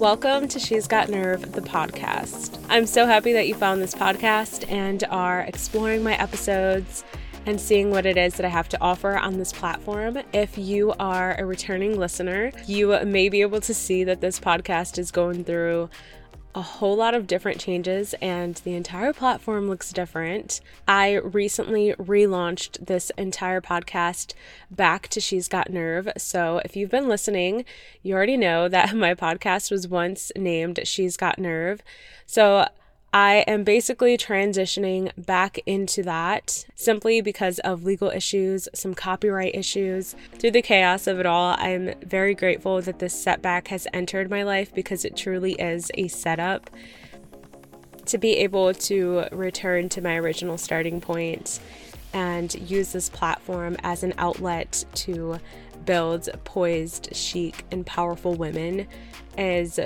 Welcome to She's Got Nerve, the podcast. I'm so happy that you found this podcast and are exploring my episodes and seeing what it is that I have to offer on this platform. If you are a returning listener, you may be able to see that this podcast is going through a whole lot of different changes and the entire platform looks different. I recently relaunched this entire podcast back to She's Got Nerve. So if you've been listening, you already know that my podcast was once named She's Got Nerve. So I am basically transitioning back into that simply because of legal issues, some copyright issues. Through the chaos of it all, I'm very grateful that this setback has entered my life because it truly is a setup to be able to return to my original starting point and use this platform as an outlet to build poised, chic, and powerful women is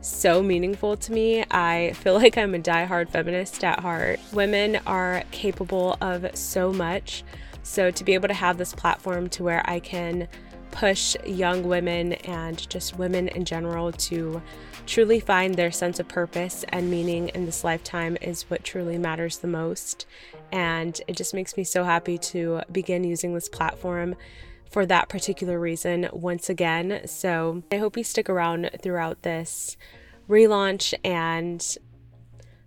so meaningful to me. I feel like I'm a die-hard feminist at heart. Women are capable of so much. So to be able to have this platform to where I can push young women and just women in general to truly find their sense of purpose and meaning in this lifetime is what truly matters the most. And it just makes me so happy to begin using this platform for that particular reason once again. So I hope you stick around throughout this relaunch and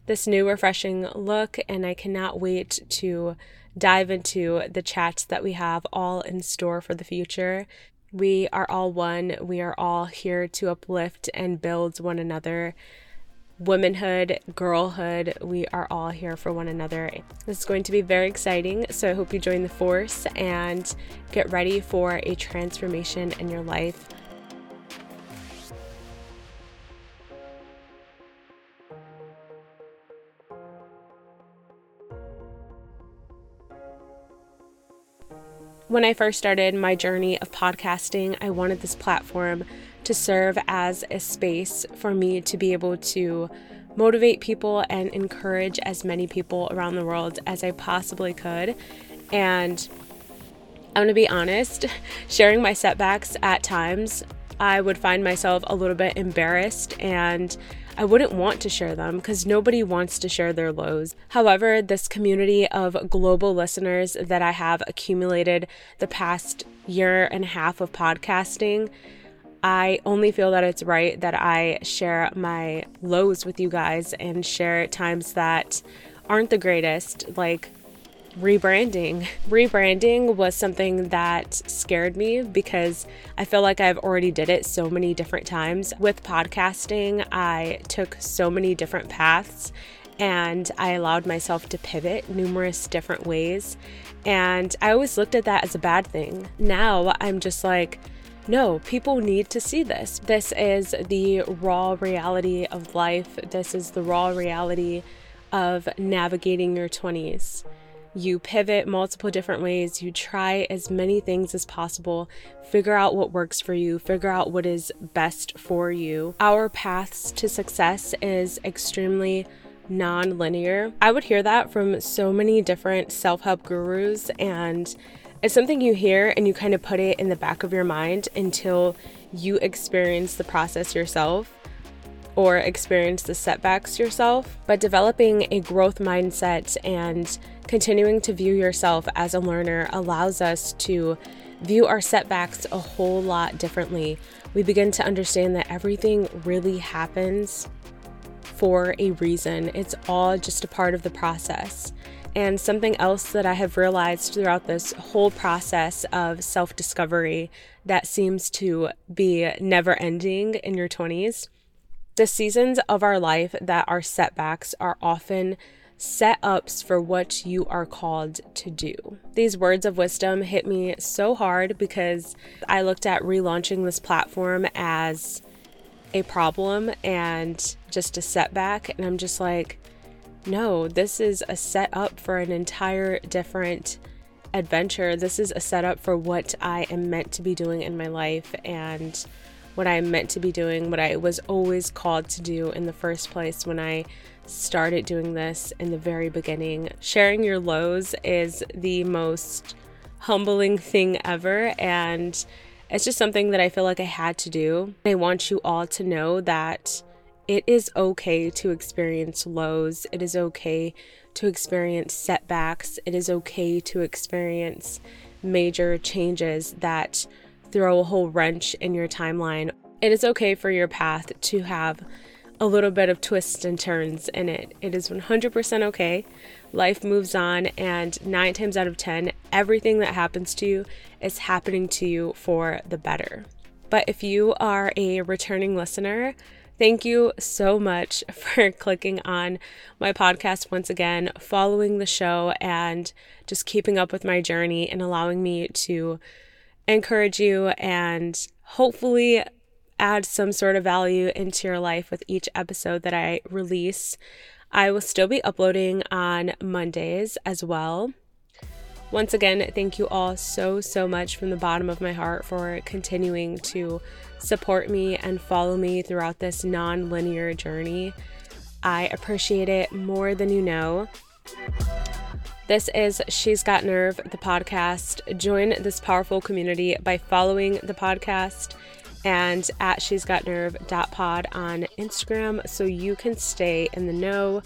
this new refreshing look. And I cannot wait to dive into the chats that we have all in store for the future. We are all one. We are all here to uplift and build one another womanhood, girlhood. We are all here for one another. This is going to be very exciting. So I hope you join the force and get ready for a transformation in your life. When I first started my journey of podcasting, I wanted this platform to serve as a space for me to be able to motivate people and encourage as many people around the world as I possibly could. And I'm to be honest, sharing my setbacks at times, I would find myself a little bit embarrassed and I wouldn't want to share them because nobody wants to share their lows. However, this community of global listeners that I have accumulated the past year and a half of podcasting I only feel that it's right that I share my lows with you guys and share times that aren't the greatest, like rebranding. Rebranding was something that scared me because I feel like I've already did it so many different times. With podcasting, I took so many different paths and I allowed myself to pivot numerous different ways. And I always looked at that as a bad thing. Now I'm just like, no, people need to see this. This is the raw reality of life. This is the raw reality of navigating your 20s. You pivot multiple different ways. You try as many things as possible. Figure out what works for you. Figure out what is best for you. Our paths to success is extremely non linear. I would hear that from so many different self help gurus and it's something you hear and you kind of put it in the back of your mind until you experience the process yourself or experience the setbacks yourself. But developing a growth mindset and continuing to view yourself as a learner allows us to view our setbacks a whole lot differently. We begin to understand that everything really happens for a reason, it's all just a part of the process. And something else that I have realized throughout this whole process of self discovery that seems to be never ending in your 20s the seasons of our life that are setbacks are often set ups for what you are called to do. These words of wisdom hit me so hard because I looked at relaunching this platform as a problem and just a setback. And I'm just like, no, this is a setup for an entire different adventure. This is a setup for what I am meant to be doing in my life and what I am meant to be doing, what I was always called to do in the first place when I started doing this in the very beginning. Sharing your lows is the most humbling thing ever. And It's just something that I feel like I had to do. I want you all to know that it is okay to experience lows. It is okay to experience setbacks. It is okay to experience major changes that throw a whole wrench in your timeline. It is okay for your path to have a little bit of twists and turns in it. It is 100% okay. Life moves on, and nine times out of 10, everything that happens to you is happening to you for the better. But if you are a returning listener, Thank you so much for clicking on my podcast once again, following the show, and just keeping up with my journey and allowing me to encourage you and hopefully add some sort of value into your life with each episode that I release. I will still be uploading on Mondays as well. Once again, thank you all so, so much from the bottom of my heart for continuing to support me and follow me throughout this non linear journey. I appreciate it more than you know. This is She's Got Nerve, the podcast. Join this powerful community by following the podcast and at She's Got Nerve pod on Instagram so you can stay in the know.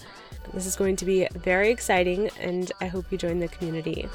This is going to be very exciting, and I hope you join the community.